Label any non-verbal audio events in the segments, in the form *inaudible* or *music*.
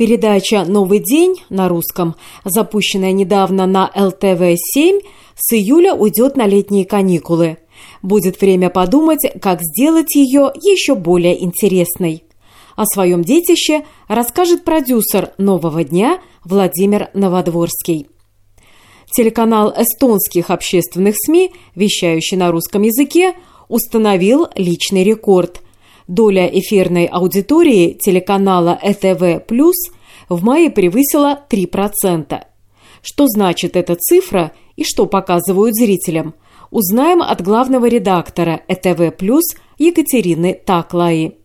Передача «Новый день» на русском, запущенная недавно на ЛТВ-7, с июля уйдет на летние каникулы. Будет время подумать, как сделать ее еще более интересной. О своем детище расскажет продюсер «Нового дня» Владимир Новодворский. Телеканал эстонских общественных СМИ, вещающий на русском языке, установил личный рекорд. Доля эфирной аудитории телеканала ЭТВ+, в мае превысила 3%. Что значит эта цифра и что показывают зрителям? Узнаем от главного редактора ЭТВ+, Екатерины Таклаи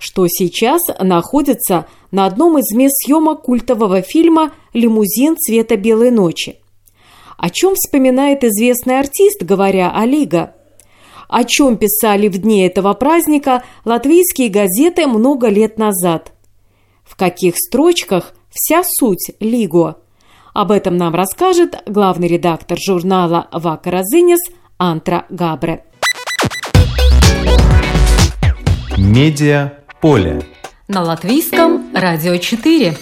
что сейчас находится на одном из мест съемок культового фильма «Лимузин цвета белой ночи». О чем вспоминает известный артист, говоря о Лига? О чем писали в дни этого праздника латвийские газеты много лет назад? В каких строчках вся суть Лиго? Об этом нам расскажет главный редактор журнала «Вака Антра Габре. Медиа поле. На латвийском радио 4.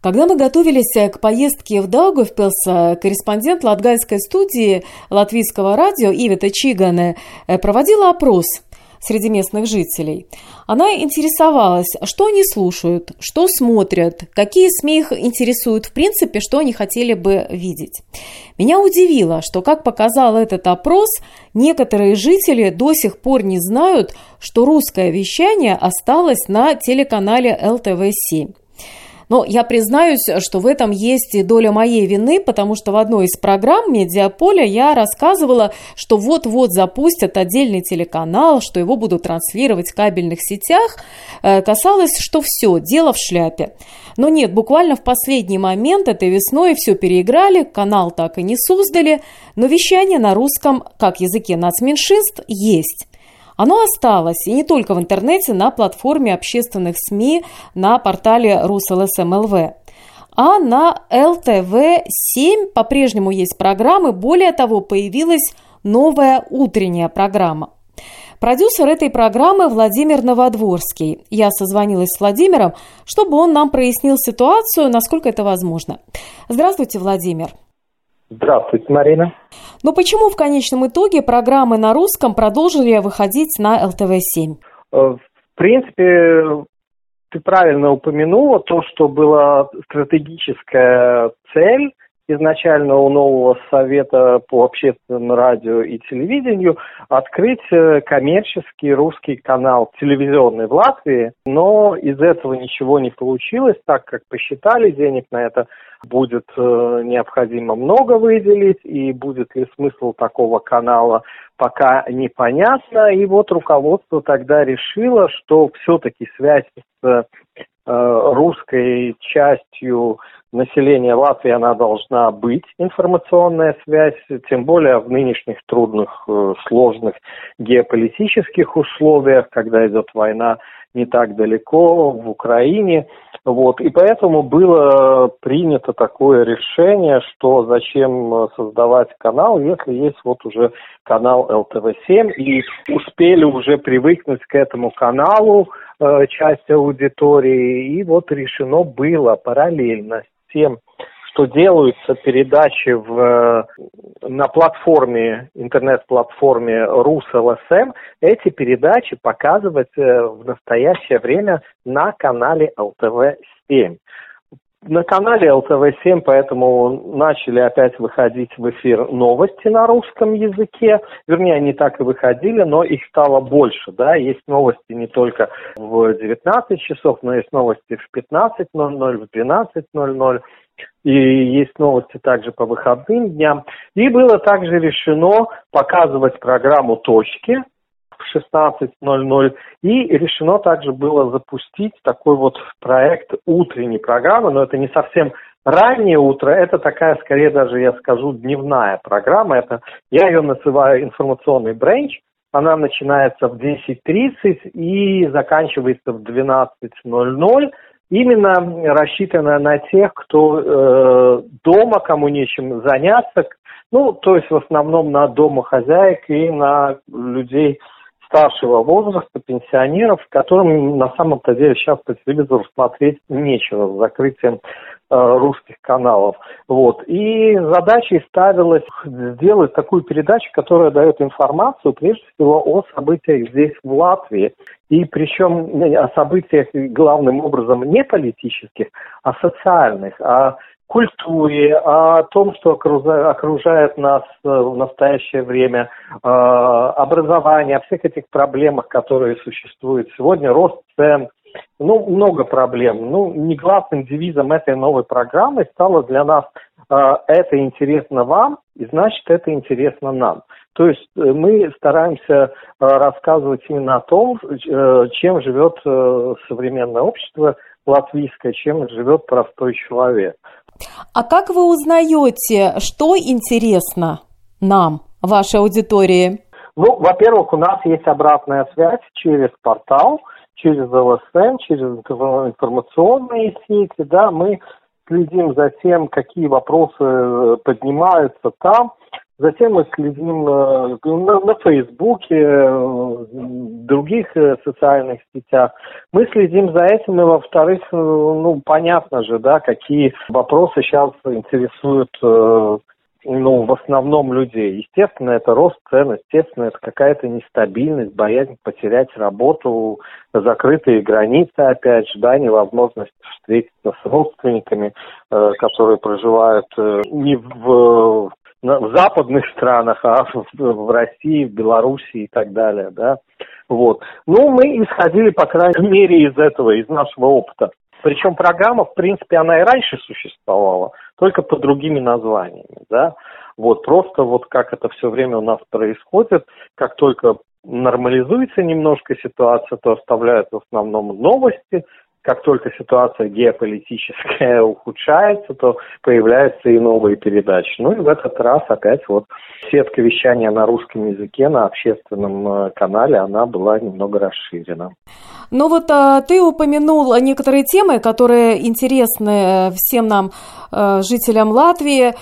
Когда мы готовились к поездке в Даугавпилс, корреспондент латгальской студии латвийского радио Ивета Чигане проводила опрос – среди местных жителей. Она интересовалась, что они слушают, что смотрят, какие СМИ их интересуют в принципе, что они хотели бы видеть. Меня удивило, что, как показал этот опрос, некоторые жители до сих пор не знают, что русское вещание осталось на телеканале ЛТВ-7. Но я признаюсь, что в этом есть и доля моей вины, потому что в одной из программ «Медиаполя» я рассказывала, что вот-вот запустят отдельный телеканал, что его будут транслировать в кабельных сетях. Э, касалось, что все, дело в шляпе. Но нет, буквально в последний момент этой весной все переиграли, канал так и не создали, но вещание на русском, как языке нацменьшинств, есть. Оно осталось, и не только в интернете, на платформе общественных СМИ на портале РусЛСМЛВ. А на ЛТВ-7 по-прежнему есть программы, более того, появилась новая утренняя программа. Продюсер этой программы Владимир Новодворский. Я созвонилась с Владимиром, чтобы он нам прояснил ситуацию, насколько это возможно. Здравствуйте, Владимир. Здравствуйте, Марина. Но почему в конечном итоге программы на русском продолжили выходить на ЛТВ-7? Э, в принципе, ты правильно упомянула то, что была стратегическая цель изначально у нового совета по общественному радио и телевидению открыть э, коммерческий русский канал телевизионный в Латвии, но из этого ничего не получилось, так как посчитали денег на это будет э, необходимо много выделить, и будет ли смысл такого канала пока непонятно. И вот руководство тогда решило, что все-таки связь с э, русской частью населения Латвии она должна быть, информационная связь, тем более в нынешних трудных, э, сложных геополитических условиях, когда идет война не так далеко, в Украине. Вот. И поэтому было принято такое решение, что зачем создавать канал, если есть вот уже канал ЛТВ-7, и успели уже привыкнуть к этому каналу, э, часть аудитории, и вот решено было параллельно с тем, что делаются передачи в, на платформе, интернет-платформе РусЛСМ, эти передачи показывать э, в настоящее время на канале ЛТВ-7. На канале ЛТВ-7 поэтому начали опять выходить в эфир новости на русском языке. Вернее, они так и выходили, но их стало больше. Да? Есть новости не только в 19 часов, но есть новости в 15.00, в 12.00 и есть новости также по выходным дням. И было также решено показывать программу «Точки» в в 16.00. И решено также было запустить такой вот проект утренней программы, но это не совсем раннее утро, это такая, скорее даже, я скажу, дневная программа. Это, я ее называю информационный бренч. Она начинается в 10.30 и заканчивается в 12.00 именно рассчитана на тех, кто э, дома, кому нечем заняться, ну, то есть в основном на домохозяек и на людей старшего возраста, пенсионеров, которым на самом-то деле сейчас по телевизору смотреть нечего с закрытием русских каналов. Вот. И задачей ставилось сделать такую передачу, которая дает информацию прежде всего о событиях здесь, в Латвии. И причем о событиях главным образом не политических, а социальных, о культуре, о том, что окружает нас э, в настоящее время, э, образование, о всех этих проблемах, которые существуют сегодня, рост цен, ну, много проблем. Ну, негласным девизом этой новой программы стало для нас э, «это интересно вам», и значит, это интересно нам. То есть мы стараемся рассказывать именно о том, чем живет современное общество латвийское, чем живет простой человек. А как вы узнаете, что интересно нам, вашей аудитории? Ну, во-первых, у нас есть обратная связь через портал, через ЛСМ, через информационные сети, да, мы следим за тем, какие вопросы э, поднимаются там, Затем мы следим э, на, на Фейсбуке, э, других социальных сетях. Мы следим за этим, и во-вторых, ну, понятно же, да, какие вопросы сейчас интересуют ну, в основном людей. Естественно, это рост цен, естественно, это какая-то нестабильность, боязнь потерять работу, закрытые границы, опять же, да, невозможность встретиться с родственниками, э, которые проживают э, не в в западных странах, а в, в России, в Беларуси и так далее, да. Вот. Ну, мы исходили, по крайней мере, из этого, из нашего опыта. Причем программа, в принципе, она и раньше существовала, только под другими названиями, да. Вот, просто вот как это все время у нас происходит, как только нормализуется немножко ситуация, то оставляют в основном новости, как только ситуация геополитическая *laughs* ухудшается, то появляются и новые передачи. Ну и в этот раз опять вот сетка вещания на русском языке на общественном э, канале, она была немного расширена. Ну вот а, ты упомянул некоторые темы, которые интересны э, всем нам, э, жителям Латвии.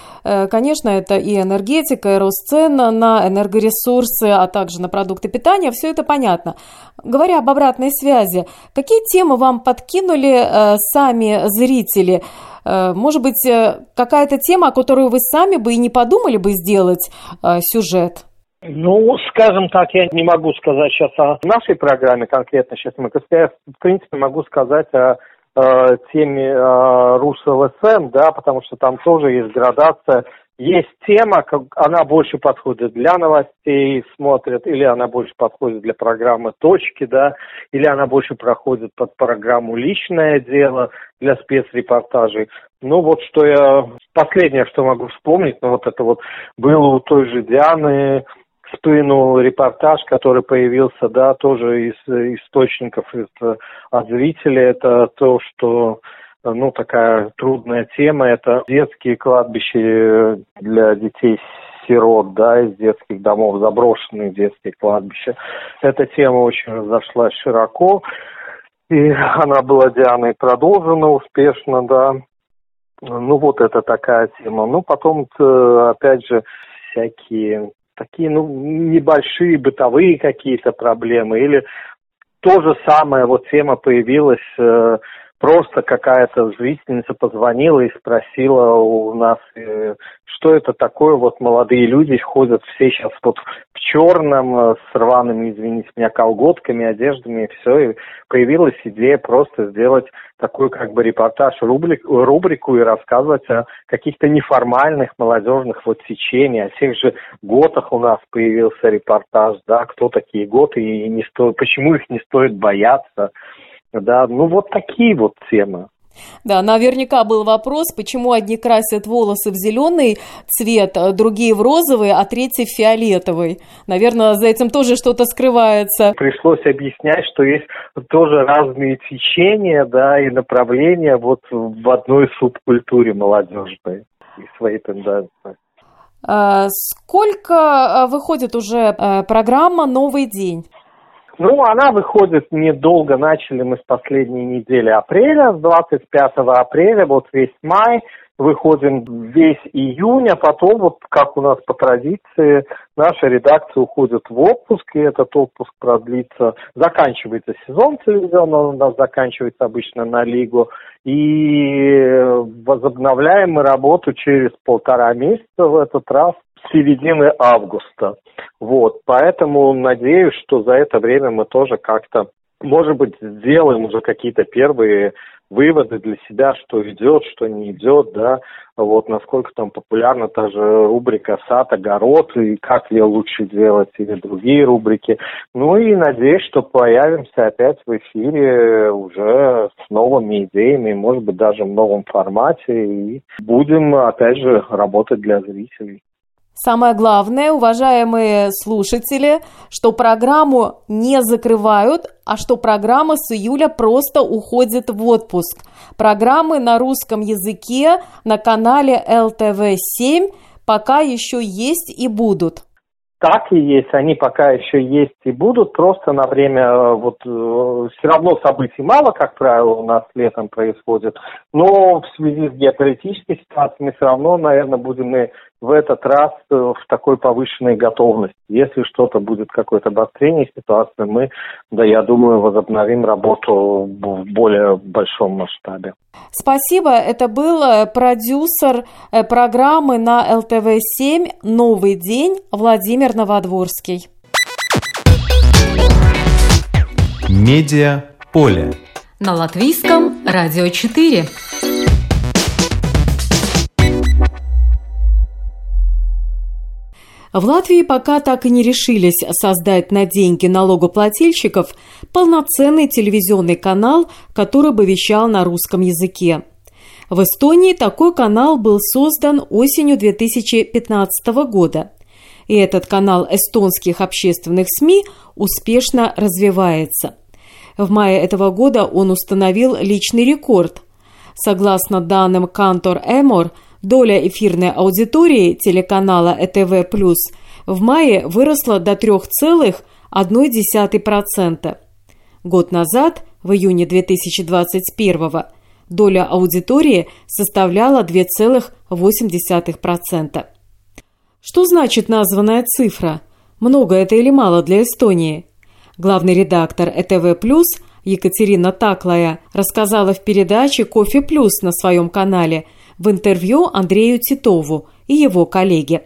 Конечно, это и энергетика, и рост цен на энергоресурсы, а также на продукты питания. Все это понятно. Говоря об обратной связи, какие темы вам подкинули э, сами зрители? Э, может быть, э, какая-то тема, о которой вы сами бы и не подумали бы сделать э, сюжет? Ну, скажем так, я не могу сказать сейчас о нашей программе конкретно. Сейчас я, в принципе, могу сказать о, теме РУС-ЛСМ, да, потому что там тоже есть градация есть тема, она больше подходит для новостей, смотрят, или она больше подходит для программы «Точки», да, или она больше проходит под программу «Личное дело» для спецрепортажей. Ну вот что я, последнее, что могу вспомнить, ну вот это вот было у той же Дианы спину репортаж, который появился, да, тоже из источников из, от зрителей, это то, что ну, такая трудная тема. Это детские кладбища для детей сирот, да, из детских домов, заброшенные детские кладбища. Эта тема очень разошлась широко, и она была Дианой продолжена успешно, да. Ну, вот это такая тема. Ну, потом, э, опять же, всякие такие, ну, небольшие бытовые какие-то проблемы. Или то же самое, вот тема появилась э, просто какая-то зрительница позвонила и спросила у нас, э, что это такое, вот молодые люди ходят все сейчас вот в черном, э, с рваными, извините меня, колготками, одеждами и все, и появилась идея просто сделать такой как бы репортаж, рубрик, рубрику и рассказывать о каких-то неформальных молодежных вот течениях, о тех же готах у нас появился репортаж, да, кто такие готы и не сто... почему их не стоит бояться, да, ну вот такие вот темы. Да, наверняка был вопрос, почему одни красят волосы в зеленый цвет, а другие в розовый, а третий в фиолетовый. Наверное, за этим тоже что-то скрывается. Пришлось объяснять, что есть тоже разные течения, да, и направления вот в одной субкультуре молодежной и свои тенденции. А, сколько а, выходит уже а, программа «Новый день»? Ну, она выходит недолго, начали мы с последней недели апреля, с 25 апреля, вот весь май, выходим весь июнь, а потом, вот как у нас по традиции, наша редакция уходит в отпуск, и этот отпуск продлится, заканчивается сезон телевизионный, он у нас заканчивается обычно на лигу, и возобновляем мы работу через полтора месяца в этот раз, середины августа. Вот, поэтому надеюсь, что за это время мы тоже как-то, может быть, сделаем уже какие-то первые выводы для себя, что идет, что не идет, да, вот насколько там популярна та же рубрика «Сад, огород» и как ее лучше делать, или другие рубрики. Ну и надеюсь, что появимся опять в эфире уже с новыми идеями, может быть, даже в новом формате, и будем, опять же, работать для зрителей. Самое главное, уважаемые слушатели, что программу не закрывают, а что программа с июля просто уходит в отпуск. Программы на русском языке на канале ЛТВ-7 пока еще есть и будут. Так и есть, они пока еще есть и будут, просто на время, э, вот э, все равно событий мало, как правило, у нас летом происходит, но в связи с геополитической ситуацией мы все равно, наверное, будем и в этот раз э, в такой повышенной готовности. Если что-то будет, какое-то обострение ситуации, мы, да, я думаю, возобновим работу в более большом масштабе. Спасибо. Это был э, продюсер э, программы на ЛТВ-7 «Новый день» Владимир Новодворский. Медиа поле. На латвийском радио 4. В Латвии пока так и не решились создать на деньги налогоплательщиков полноценный телевизионный канал, который бы вещал на русском языке. В Эстонии такой канал был создан осенью 2015 года. И этот канал эстонских общественных СМИ успешно развивается. В мае этого года он установил личный рекорд. Согласно данным Кантор Эмор – Доля эфирной аудитории телеканала ЭТВ+, в мае выросла до 3,1%. Год назад, в июне 2021 доля аудитории составляла 2,8%. Что значит названная цифра? Много это или мало для Эстонии? Главный редактор ЭТВ+, Екатерина Таклая, рассказала в передаче «Кофе плюс» на своем канале – в интервью Андрею Титову и его коллеге.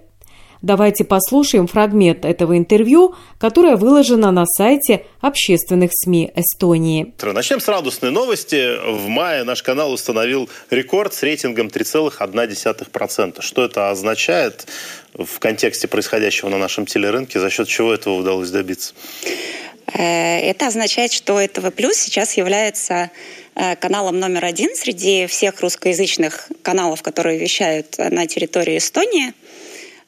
Давайте послушаем фрагмент этого интервью, которое выложено на сайте общественных СМИ Эстонии. Начнем с радостной новости. В мае наш канал установил рекорд с рейтингом 3,1%. Что это означает в контексте происходящего на нашем телерынке? За счет чего этого удалось добиться? Э, это означает, что ТВ Плюс сейчас является каналом номер один среди всех русскоязычных каналов, которые вещают на территории Эстонии.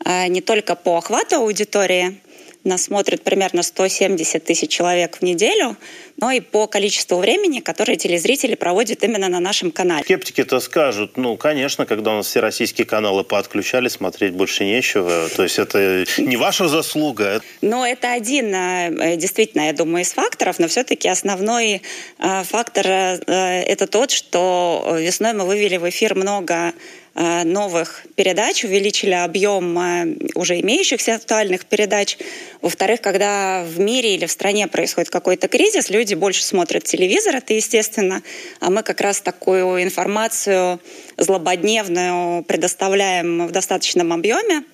Э, не только по охвату аудитории, нас смотрит примерно 170 тысяч человек в неделю, но и по количеству времени, которое телезрители проводят именно на нашем канале. Скептики-то скажут, ну, конечно, когда у нас все российские каналы подключали, смотреть больше нечего. То есть это не ваша заслуга. Ну, это один, э, действительно, я думаю, из факторов, но все-таки основной э, фактор э, это тот, что весной мы вывели в эфир много Э, новых передач, увеличили объем э, уже имеющихся актуальных передач. Во-вторых, когда в мире или в стране происходит какой-то кризис, люди больше смотрят телевизор, это естественно, а мы как раз такую информацию злободневную предоставляем в достаточном объеме.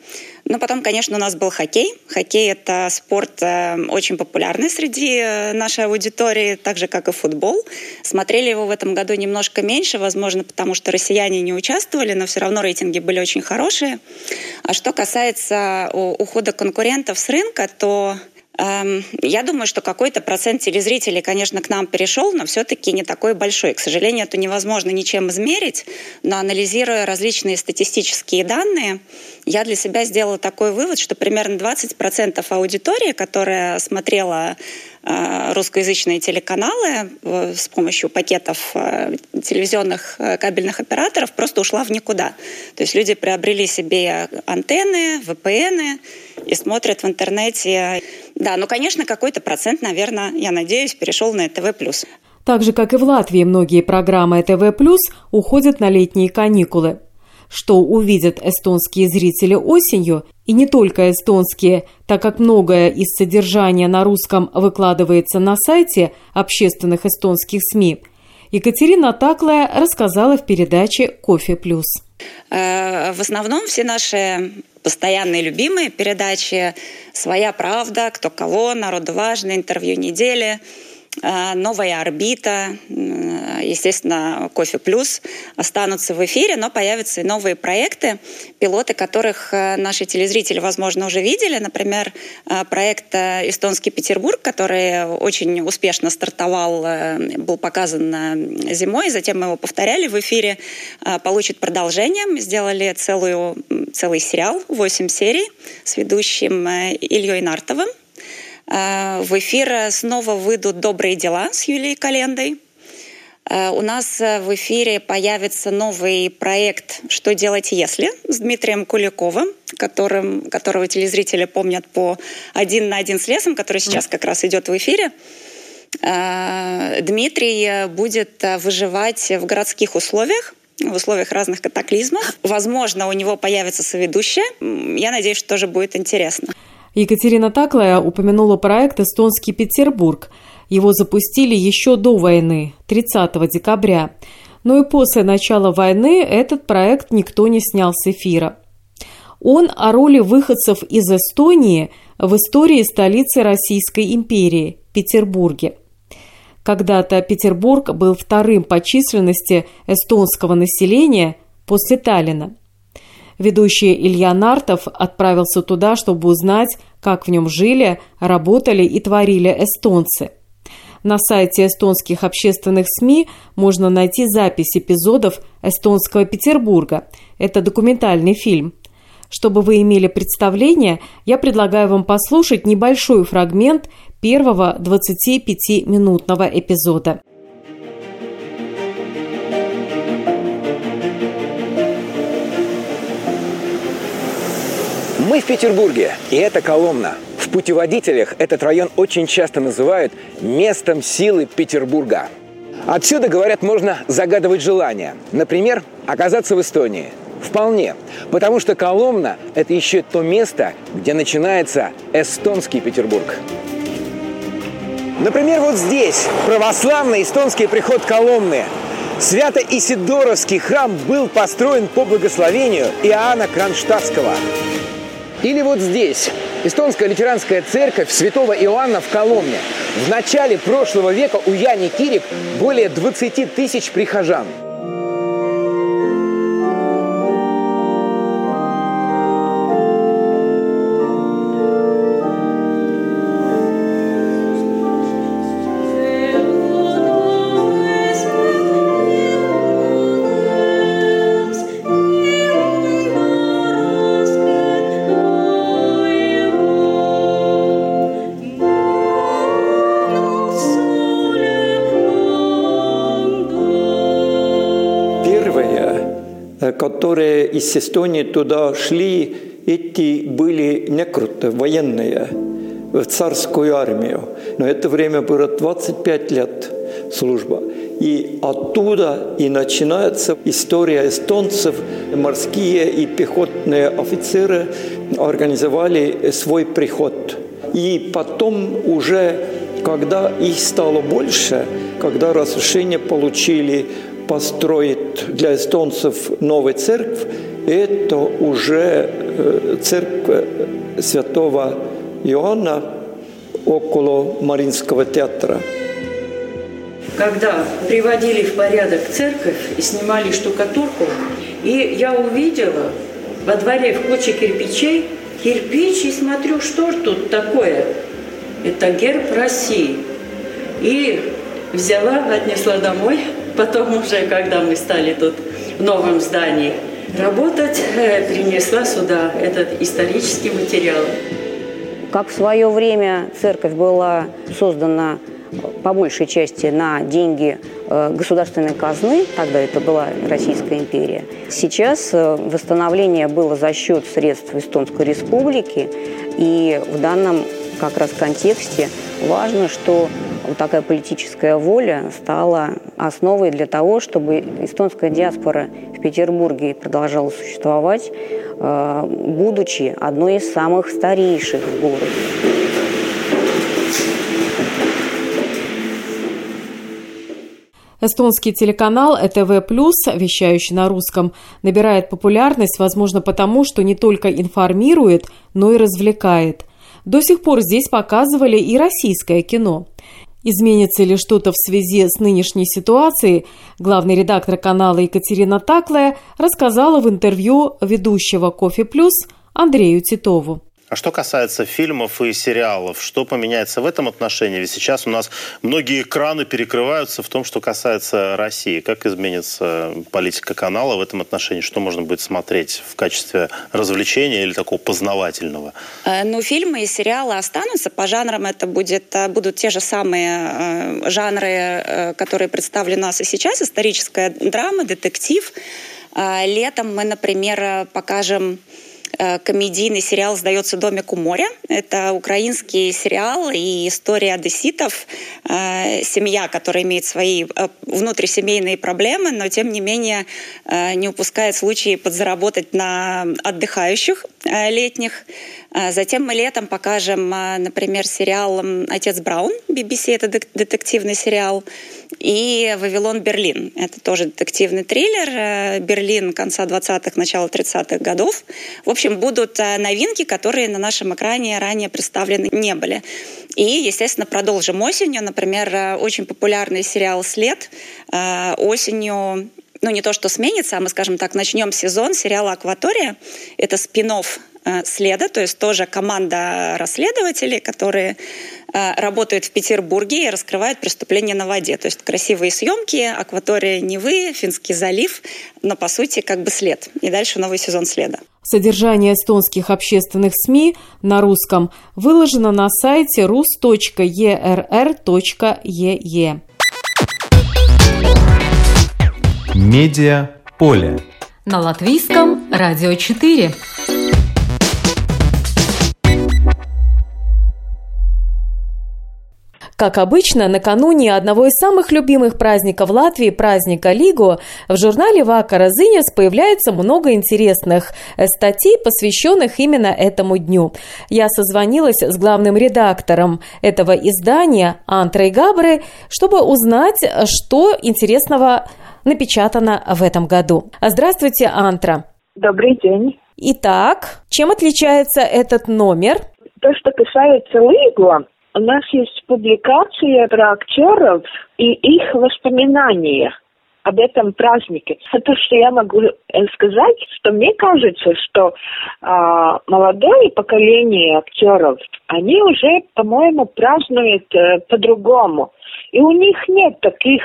Но потом, конечно, у нас был хоккей. Хоккей – это спорт э, очень популярный среди э, нашей аудитории, так же, как и футбол. Смотрели его в этом году немножко меньше, возможно, потому что россияне не участвовали, но все равно рейтинги были очень хорошие. А что касается ухода конкурентов с рынка, то я думаю, что какой-то процент телезрителей, конечно, к нам перешел, но все-таки не такой большой. К сожалению, это невозможно ничем измерить, но анализируя различные статистические данные, я для себя сделала такой вывод, что примерно 20% аудитории, которая смотрела э, русскоязычные телеканалы э, с помощью пакетов э, телевизионных кабельных операторов, просто ушла в никуда. То есть люди приобрели себе антенны, VPN и смотрят в интернете. Да, ну, конечно, какой-то процент, наверное, я надеюсь, перешел на ТВ+. Так же, как и в Латвии, многие программы ТВ+, уходят на летние каникулы. Что увидят эстонские зрители осенью, и не только эстонские, так как многое из содержания на русском выкладывается на сайте общественных эстонских СМИ, Екатерина Таклая рассказала в передаче «Кофе плюс». Э, в основном все наши постоянные любимые передачи. «Своя правда», «Кто кого», «Народу важно», «Интервью недели», новая орбита, естественно, Кофе Плюс останутся в эфире, но появятся и новые проекты, пилоты которых э, наши телезрители, возможно, уже видели. Например, э, проект «Эстонский Петербург», который очень успешно стартовал, был показан зимой, затем мы его повторяли в эфире, получит продолжение. Мы сделали целую, целый сериал, 8 серий с ведущим Ильей Нартовым. Э, в эфир снова выйдут «Добрые дела» с Юлией Календой. Э, у нас э, в эфире появится новый проект «Что делать, если» с Дмитрием Куликовым, которым, которого телезрители помнят по «Один на один с лесом», который сейчас как раз идет в эфире. Дмитрий будет выживать в городских условиях, в условиях разных катаклизмов. Возможно, у него появится соведущая. Я надеюсь, что тоже будет интересно. Екатерина Таклая упомянула проект «Эстонский Петербург». Его запустили еще до войны, 30 декабря. Но и после начала войны этот проект никто не снял с эфира. Он о роли выходцев из Эстонии в истории столицы Российской империи – Петербурге. Когда-то Петербург был вторым по численности эстонского населения после Таллина. Ведущий Илья Нартов отправился туда, чтобы узнать, как в нем жили, работали и творили эстонцы. На сайте эстонских общественных СМИ можно найти запись эпизодов «Эстонского Петербурга». Это документальный фильм. Чтобы вы имели представление, я предлагаю вам послушать небольшой фрагмент первого 25-минутного эпизода. Мы в Петербурге, и это Коломна. В путеводителях этот район очень часто называют местом силы Петербурга. Отсюда, говорят, можно загадывать желания. Например, оказаться в Эстонии. Вполне. Потому что Коломна – это еще то место, где начинается эстонский Петербург. Например, вот здесь православный эстонский приход Коломны. Свято-Исидоровский храм был построен по благословению Иоанна Кронштадтского. Или вот здесь, эстонская лютеранская церковь святого Иоанна в Коломне. В начале прошлого века у Яни Кирик более 20 тысяч прихожан. Которые из Эстонии туда шли, эти были некруты, военные, в царскую армию. Но это время было 25 лет служба. И оттуда и начинается история эстонцев. Морские и пехотные офицеры организовали свой приход. И потом уже, когда их стало больше, когда разрешение получили построить для эстонцев новую церковь, это уже э, церковь святого Иоанна около Маринского театра. Когда приводили в порядок церковь и снимали штукатурку, и я увидела во дворе в куче кирпичей кирпич и смотрю, что тут такое. это герб России. И взяла, отнесла домой. Потом уже, когда мы стали тут в новом здании работать, э, принесла сюда этот исторический материал. Как в свое время церковь была создана по большей части на деньги э, государственной казны, тогда это была Российская империя. Сейчас э, восстановление было за счет средств Эстонской республики, и в данном как раз контексте важно, что вот такая политическая воля стала основой для того, чтобы эстонская диаспора в Петербурге продолжала существовать, э, будучи одной из самых старейших в городе. Эстонский телеканал ЭТВ+, вещающий на русском, набирает популярность, возможно, потому, что не только информирует, но и развлекает. До сих пор здесь показывали и российское кино. Изменится ли что-то в связи с нынешней ситуацией, главный редактор канала Екатерина Таклая рассказала в интервью ведущего «Кофе Плюс» Андрею Титову. А что касается фильмов и сериалов, что поменяется в этом отношении? Ведь сейчас у нас многие экраны перекрываются в том, что касается России. Как изменится политика канала в этом отношении? Что можно будет смотреть в качестве развлечения или такого познавательного? Э, ну, фильмы и сериалы останутся. По жанрам это будет, э, будут те же самые э, жанры, которые представлены у нас и сейчас. Историческая драма, детектив. Летом мы, например, покажем комедийный сериал «Сдается домик у моря». Это украинский сериал и история одесситов. Э, семья, которая имеет свои э, внутрисемейные проблемы, но тем не менее не упускает случаи подзаработать на отдыхающих летних. Затем мы летом покажем, например, сериал «Отец Браун» BBC, это детективный сериал и «Вавилон Берлин». Это тоже детективный триллер. Э, Берлин конца 20-х, начала 30-х годов. В общем, будут э, новинки, которые на нашем экране ранее представлены не были. И, естественно, продолжим осенью. Например, э, очень популярный сериал «След». Осенью ну, не то, что сменится, а мы, скажем так, начнем сезон сериала «Акватория». Это спин следа, то есть тоже команда расследователей, которые э, работают в Петербурге и раскрывают преступления на воде. То есть красивые съемки, акватория Невы, Финский залив, но по сути как бы след. И дальше новый сезон следа. Содержание эстонских общественных СМИ на русском выложено на сайте rus.err.ee. Медиа поле. На латвийском радио 4. Как обычно, накануне одного из самых любимых праздников Латвии, праздника Лиго, в журнале Вакара Зинес появляется много интересных э, статей, посвященных именно этому дню. Я созвонилась с главным редактором этого издания Антрой Габры, чтобы узнать, что интересного напечатано в этом году. Здравствуйте, Антра. Добрый день. Итак, чем отличается этот номер? То, что касается Лиго, у нас есть публикация про актеров и их воспоминания об этом празднике. То, что я могу э, сказать, что мне кажется, что э, молодое поколение актеров, они уже, по-моему, празднуют э, по-другому. И у них нет таких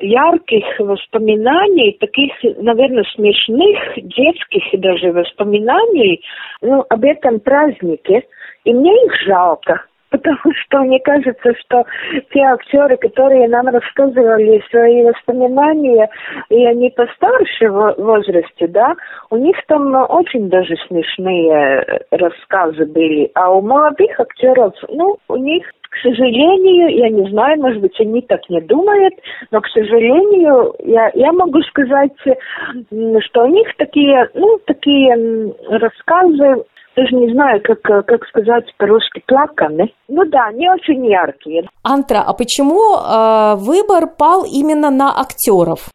ярких воспоминаний, таких, наверное, смешных детских даже воспоминаний ну, об этом празднике. И мне их жалко потому что мне кажется, что те актеры, которые нам рассказывали свои воспоминания, и они постарше в возрасте, да, у них там очень даже смешные рассказы были, а у молодых актеров, ну, у них к сожалению, я не знаю, может быть, они так не думают, но, к сожалению, я, я могу сказать, что у них такие, ну, такие рассказы даже не знаю, как, э, как сказать по-русски, плаканы. Ну да, не очень яркие. Антра, а почему э, выбор пал именно на актеров?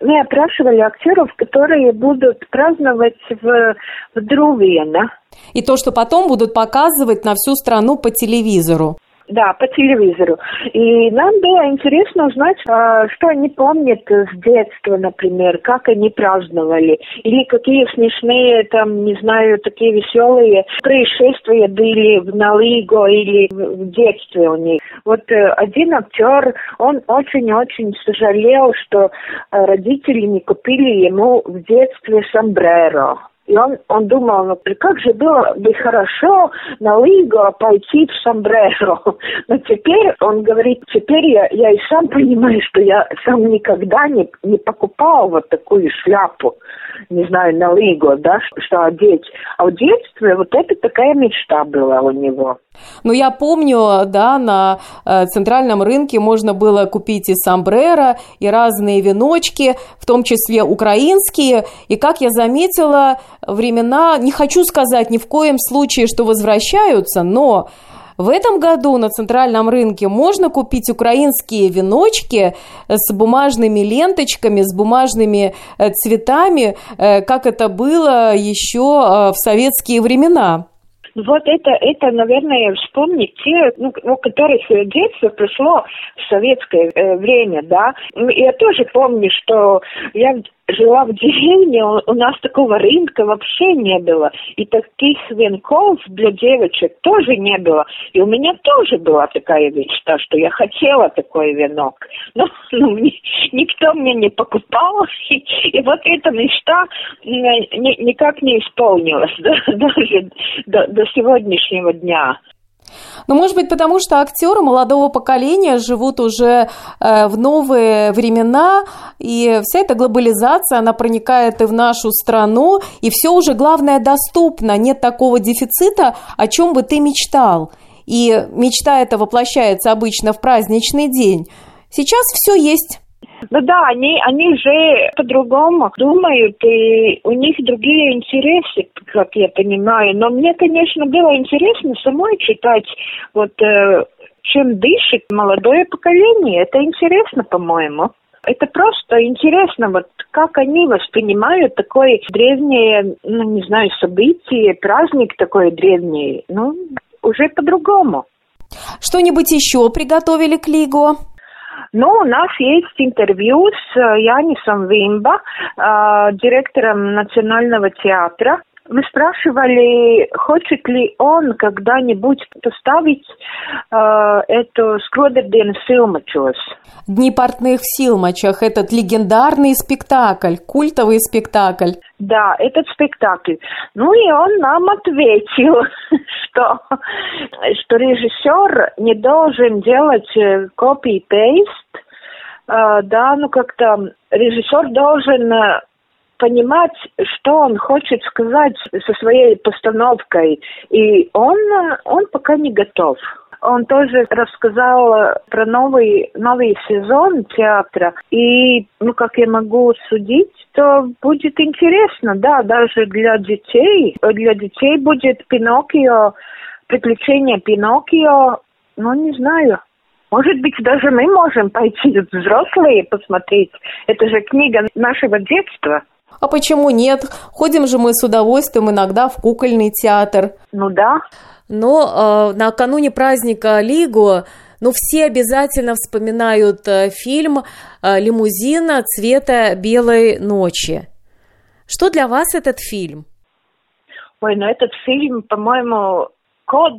Мы опрашивали актеров, которые будут праздновать в, в Друвена. И то, что потом будут показывать на всю страну по телевизору. Да, по телевизору. И нам было интересно узнать, а, что они помнят с детства, например, как они праздновали, или какие смешные, там, не знаю, такие веселые происшествия были в Налиго или в детстве у них. Вот э, один актер, он очень-очень сожалел, что э, родители не купили ему в детстве сомбреро. И он, он думал, ну как же было бы хорошо на Лиго пойти в сомбреро. *laughs* Но теперь он говорит, теперь я, я и сам понимаю, что я сам никогда не, не покупал вот такую шляпу, не знаю, на Лиго, да, что одеть. А в детстве вот это такая мечта была у него. Ну, я помню, да, на э, центральном рынке можно было купить и сомбреро, и разные веночки, в том числе украинские. И, как я заметила, времена, не хочу сказать ни в коем случае, что возвращаются, но в этом году на центральном рынке можно купить украинские веночки с бумажными ленточками, с бумажными э, цветами, э, как это было еще в советские времена. Вот это, это, наверное, вспомнить те, ну, у которых детство пришло в советское э, время, да. Я тоже помню, что я жила в деревне, у нас такого рынка вообще не было. И таких венков для девочек тоже не было. И у меня тоже была такая мечта, что я хотела такой венок. Но *laughs* ну, никто мне не покупал. И, и вот эта мечта ни, никак не исполнилась *laughs* да, даже до, до сегодняшнего дня. Ну, может быть, потому что актеры молодого поколения живут уже э, в новые времена, и вся эта глобализация, она проникает и в нашу страну, и все уже, главное, доступно, нет такого дефицита, о чем бы ты мечтал. И мечта эта воплощается обычно в праздничный день. Сейчас все есть. Ну да, они, они же по-другому думают, и у них другие интересы, как я понимаю. Но мне, конечно, было интересно самой читать, вот э, чем дышит молодое поколение. Это интересно, по-моему. Это просто интересно, вот как они воспринимают такое древнее, ну, не знаю, событие, праздник такой древний. Ну, уже по-другому. Что-нибудь еще приготовили к Лигу? Ну, у нас есть интервью с э, Янисом Вимба, э, директором Национального театра. Мы спрашивали, хочет ли он когда-нибудь поставить э, эту «Скродердienas Силмачос». «Дни портных в Силмачах» – этот легендарный спектакль, культовый спектакль. Да, этот спектакль. Ну и он нам ответил, *laughs* что, что режиссер не должен делать копий-пейст, э, да, ну как-то режиссер должен э, понимать, что он хочет сказать со своей постановкой, и он, он пока не готов. Он тоже рассказал про новый, новый сезон театра. И, ну, как я могу судить, то будет интересно, да, даже для детей. Для детей будет Пиноккио, приключения Пиноккио, ну, не знаю. Может быть, даже мы можем пойти взрослые посмотреть. Это же книга нашего детства. А почему нет? Ходим же мы с удовольствием иногда в кукольный театр. Ну да. Но э, накануне праздника Лигу ну, все обязательно вспоминают э, фильм э, «Лимузина цвета белой ночи». Что для вас этот фильм? Ой, ну этот фильм, по-моему, код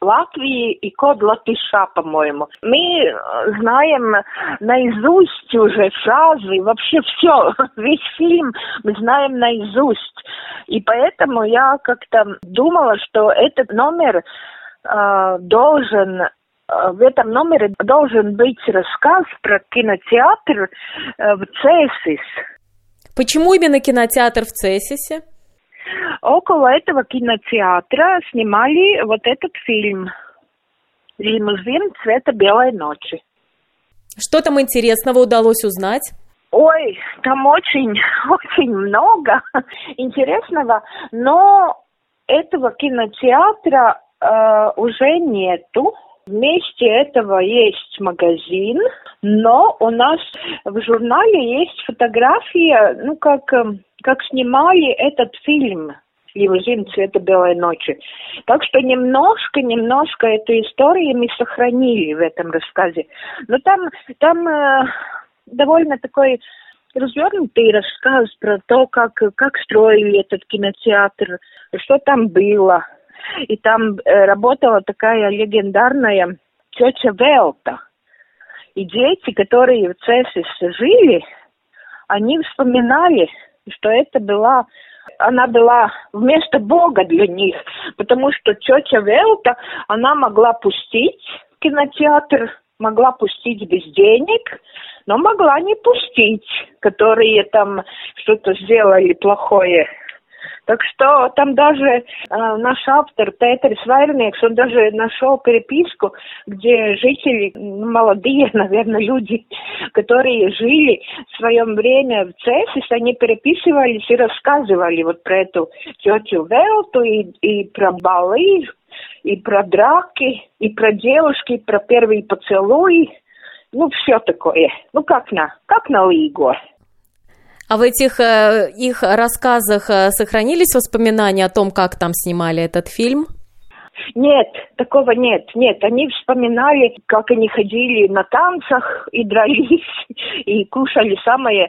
Латвии и код латыша, по-моему. Мы э, знаем наизусть уже фразы, вообще все, *laughs* весь фильм мы знаем наизусть. И поэтому я как-то думала, что этот номер э, должен э, в этом номере должен быть рассказ про кинотеатр э, в Цесис. Почему именно кинотеатр в Цесисе? Около этого кинотеатра снимали вот этот фильм «Лимузин цвета белой ночи». Что там интересного удалось узнать? Ой, там очень, *laughs* очень много интересного, но этого кинотеатра э, уже нету. Вместе этого есть магазин, но у нас в журнале есть фотография, ну как, эм, как снимали этот фильм. Лимузин цвета белой ночи. Так что немножко, немножко эту историю мы сохранили в этом рассказе. Но там, там э, довольно такой развернутый рассказ про то, как, как строили этот кинотеатр, что там было. И там э, работала такая легендарная тетя Велта. И дети, которые в Цесисе жили, они вспоминали, что это была она была вместо Бога для них, потому что тетя Велта, она могла пустить кинотеатр, могла пустить без денег, но могла не пустить, которые там что-то сделали плохое так что там даже э, наш автор Петер Свайрникс, он даже нашел переписку, где жители, молодые, *laughs* наверное, люди, которые жили в своем время в Цесис, они переписывались и рассказывали вот про эту тетю Велту и, и про балы, и про драки, и про девушки, и про первый поцелуй. Ну, все такое. Ну, как на, как на Лигу. А в этих э, их рассказах э, сохранились воспоминания о том, как там снимали этот фильм? Нет, такого нет, нет. Они вспоминали, как они ходили на танцах и дрались, *laughs* и кушали самое,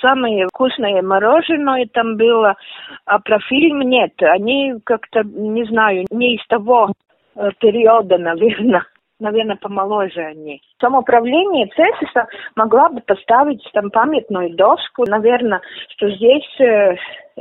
самое вкусное мороженое там было. А про фильм нет. Они как-то, не знаю, не из того э, периода, наверное наверное, помоложе они. Самоуправление Цесиса могла бы поставить там памятную доску, наверное, что здесь э,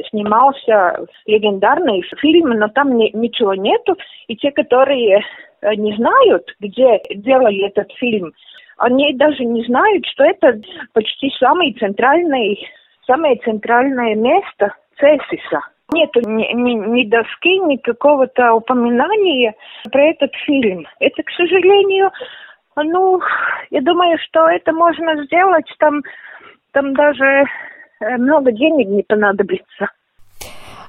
снимался легендарный фильм, но там не, ничего нету. И те, которые э, не знают, где делали этот фильм, они даже не знают, что это почти самый центральный, самое центральное место Цесиса. Нету ни, ни, ни доски, ни какого-то упоминания про этот фильм. Это, к сожалению, ну, я думаю, что это можно сделать, там, там даже э, много денег не понадобится.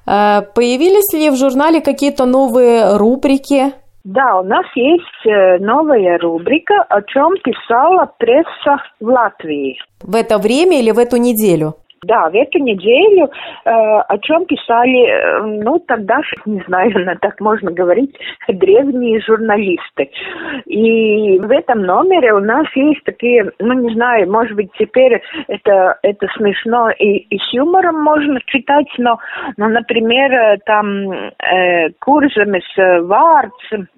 А появились ли в журнале какие-то новые рубрики? Да, у нас есть э, новая рубрика, о чем писала пресса в Латвии. В это время или в эту неделю? Да, в эту неделю э, о чем писали, э, ну, тогда, не знаю, *laughs* так можно говорить, древние журналисты. И в этом номере у нас есть такие, ну, не знаю, может быть, теперь это, это смешно и, и с юмором можно читать, но, но например, э, там э, Курзамес Варц,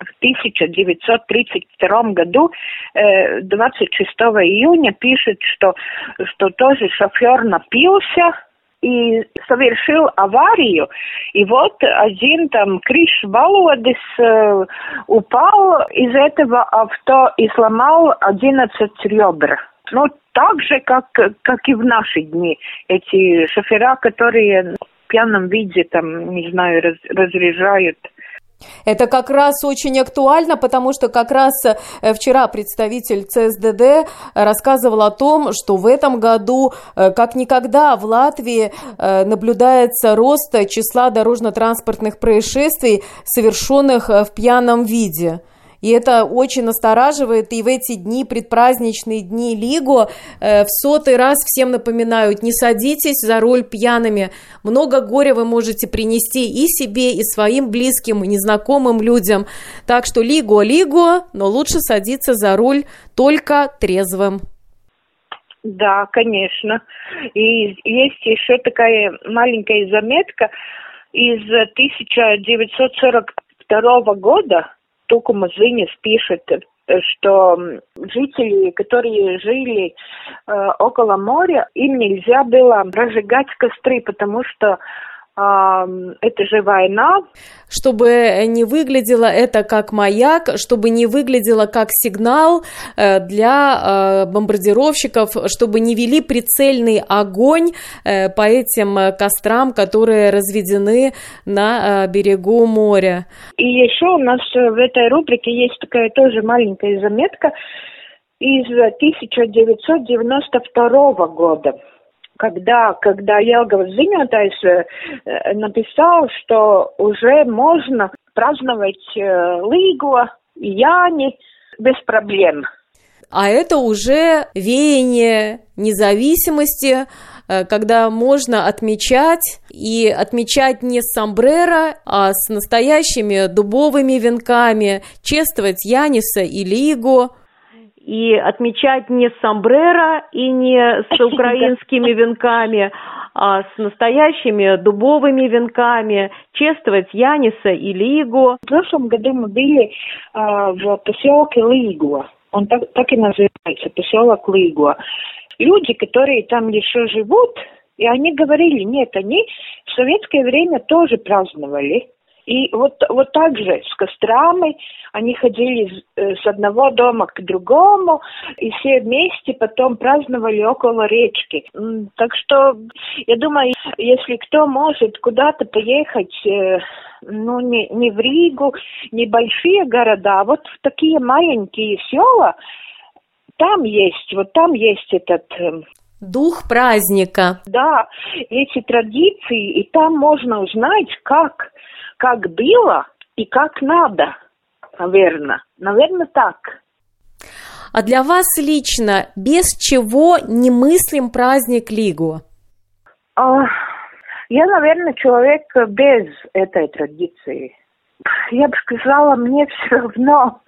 в 1932 году, 26 э, июня, пишет, что, что тоже шофер напился и совершил аварию. И вот один там Криш Балуадис э, упал из этого авто и сломал 11 ребер. Ну, так же, как, как и в наши дни. Эти шофера, которые в пьяном виде, там, не знаю, раз, разряжают это как раз очень актуально, потому что как раз э, вчера представитель ЦСДД рассказывал о том, что в этом году э, как никогда в Латвии э, наблюдается рост числа дорожно-транспортных происшествий, совершенных в пьяном виде. И это очень настораживает. И в эти дни, предпраздничные дни Лигу, э, в сотый раз всем напоминают, не садитесь за руль пьяными. Много горя вы можете принести и себе, и своим близким, и незнакомым людям. Так что Лигу, Лигу, но лучше садиться за руль только трезвым. Да, конечно. И есть еще такая маленькая заметка из 1942 года, Тукума Зынис пишет, что жители, которые жили э, около моря, им нельзя было разжигать костры, потому что это же война. Чтобы не выглядело это как маяк, чтобы не выглядело как сигнал э, для э, бомбардировщиков, чтобы не вели прицельный огонь э, по этим кострам, которые разведены на берегу моря. И еще у нас в этой рубрике есть такая тоже маленькая заметка из 1992 года когда, когда Елгавas ziņotājs написал, что уже можно праздновать Лиго и Яни без проблем. А это уже веяние независимости, э, когда можно отмечать и отмечать не с сомбреро, а с настоящими дубовыми венками, чествовать Яниса и Лигу, и отмечать не с сомбреро и не с *laughs* украинскими венками, а с настоящими дубовыми венками, чествовать Яниса и Лигу. В прошлом году мы были а, в поселке Лигуа. Он так, так и называется, поселок Лигуа. Люди, которые там еще живут, и они говорили, нет, они в советское время тоже праздновали. И вот, вот так же с кострами они ходили э, с одного дома к другому, и все вместе потом праздновали около речки. Так что, я думаю, если кто может куда-то поехать, э, ну, не, не в Ригу, не большие города, а вот в такие маленькие села, там есть, вот там есть этот эм, Дух праздника. Да, эти традиции, и там можно узнать, как как было и как надо, наверное. Наверное, так. А для вас лично без чего не мыслим праздник Лигу? А, я, наверное, человек без этой традиции. Я бы сказала, мне все равно,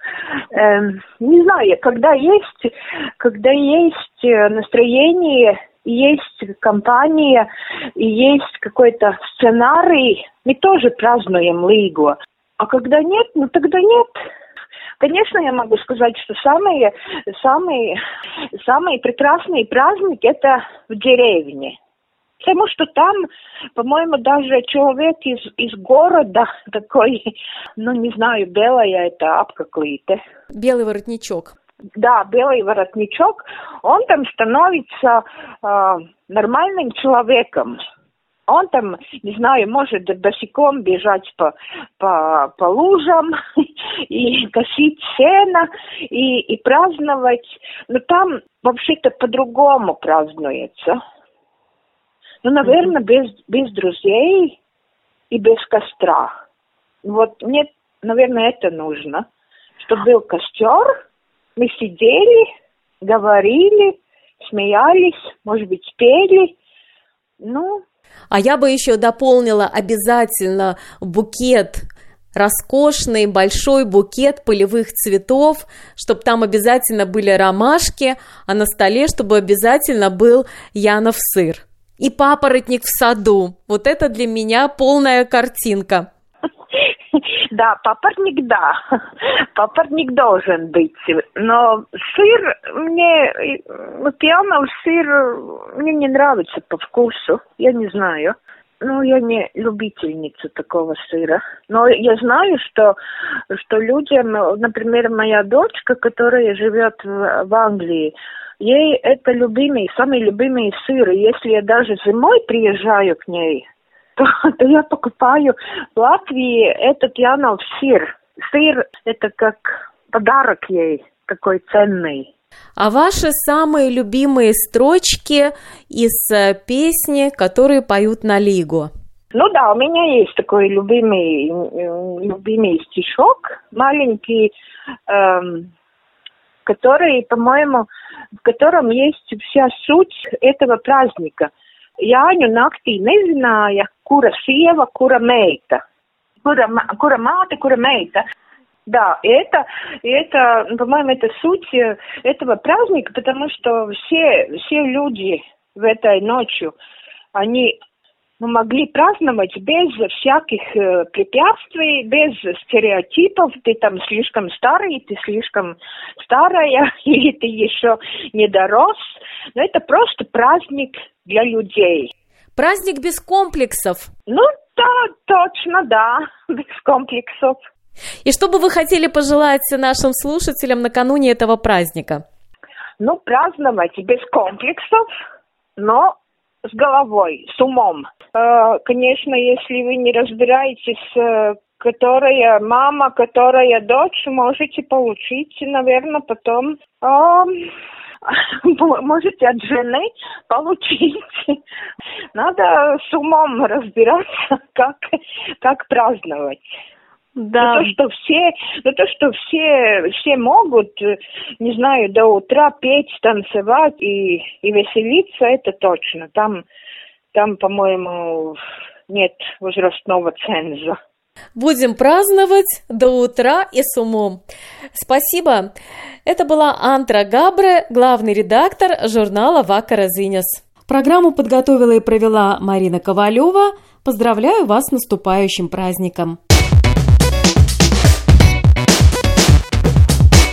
э, не знаю, когда есть, когда есть настроение есть компания, есть какой-то сценарий, мы тоже празднуем Лигу. А когда нет, ну тогда нет. Конечно, я могу сказать, что самые, самые, самые прекрасные праздники это в деревне. Потому что там, по-моему, даже человек из, из города *laughs* такой, ну, не знаю, белая это апка-клите. Белый воротничок да, белый воротничок, он там становится э, нормальным человеком. Он там, не знаю, может босиком бежать по, по, по лужам *laughs* и косить сено и, и праздновать. Но там вообще-то по-другому празднуется. Ну, наверное, без, без друзей и без костра. Вот мне, наверное, это нужно. Чтобы был костер, мы сидели, говорили, смеялись, может быть, пели. Ну. А я бы еще дополнила обязательно букет роскошный большой букет полевых цветов, чтобы там обязательно были ромашки, а на столе, чтобы обязательно был янов сыр. И папоротник в саду. Вот это для меня полная картинка. *laughs* Да, папоротник, да. *laughs* Папоротник должен быть. Но сыр мне, ну, пьяный сыр мне не нравится по вкусу. Я не знаю. Ну, я не любительница такого сыра. Но я знаю, что, что людям, например, моя дочка, которая живет в, в Англии, ей это любимый, самый любимый сыр. И если я даже зимой приезжаю к ней, *laughs* то, то я покупаю в Латвии этот Янов сыр. Сыр – это как подарок ей, такой ценный. А ваши самые любимые строчки из э, песни, которые поют на Лигу? Ну да, у меня есть такой любимый, любимый стишок, маленький, эм, который, по-моему, в котором есть вся суть этого праздника – Jāņu naktī nezināja, kura sieva, kura meita. Кура, кура мата, кура мейта. Да, это, это, по-моему, это суть э, этого праздника, потому что все, все люди в этой ночью, они мы могли праздновать без всяких э, препятствий, без стереотипов. Ты там слишком старый, ты слишком старая, *laughs* или ты еще не дорос. Но это просто праздник для людей. Праздник без комплексов. Ну, да, точно, да, *laughs* без комплексов. И что бы вы хотели пожелать нашим слушателям накануне этого праздника? Ну, праздновать без комплексов, но с головой, с умом. Э, конечно, если вы не разбираетесь, э, которая мама, которая дочь, можете получить, наверное, потом *laughs* можете от жены получить. Надо с умом разбираться, *laughs* как, как праздновать. Да. Но то, что все, но то, что все, все могут, не знаю, до утра петь, танцевать и, и веселиться, это точно. Там, там, по-моему, нет возрастного ценза. Будем праздновать до утра и с умом. Спасибо. Это была Антра Габре, главный редактор журнала «Вака Зинес». Программу подготовила и провела Марина Ковалева. Поздравляю вас с наступающим праздником.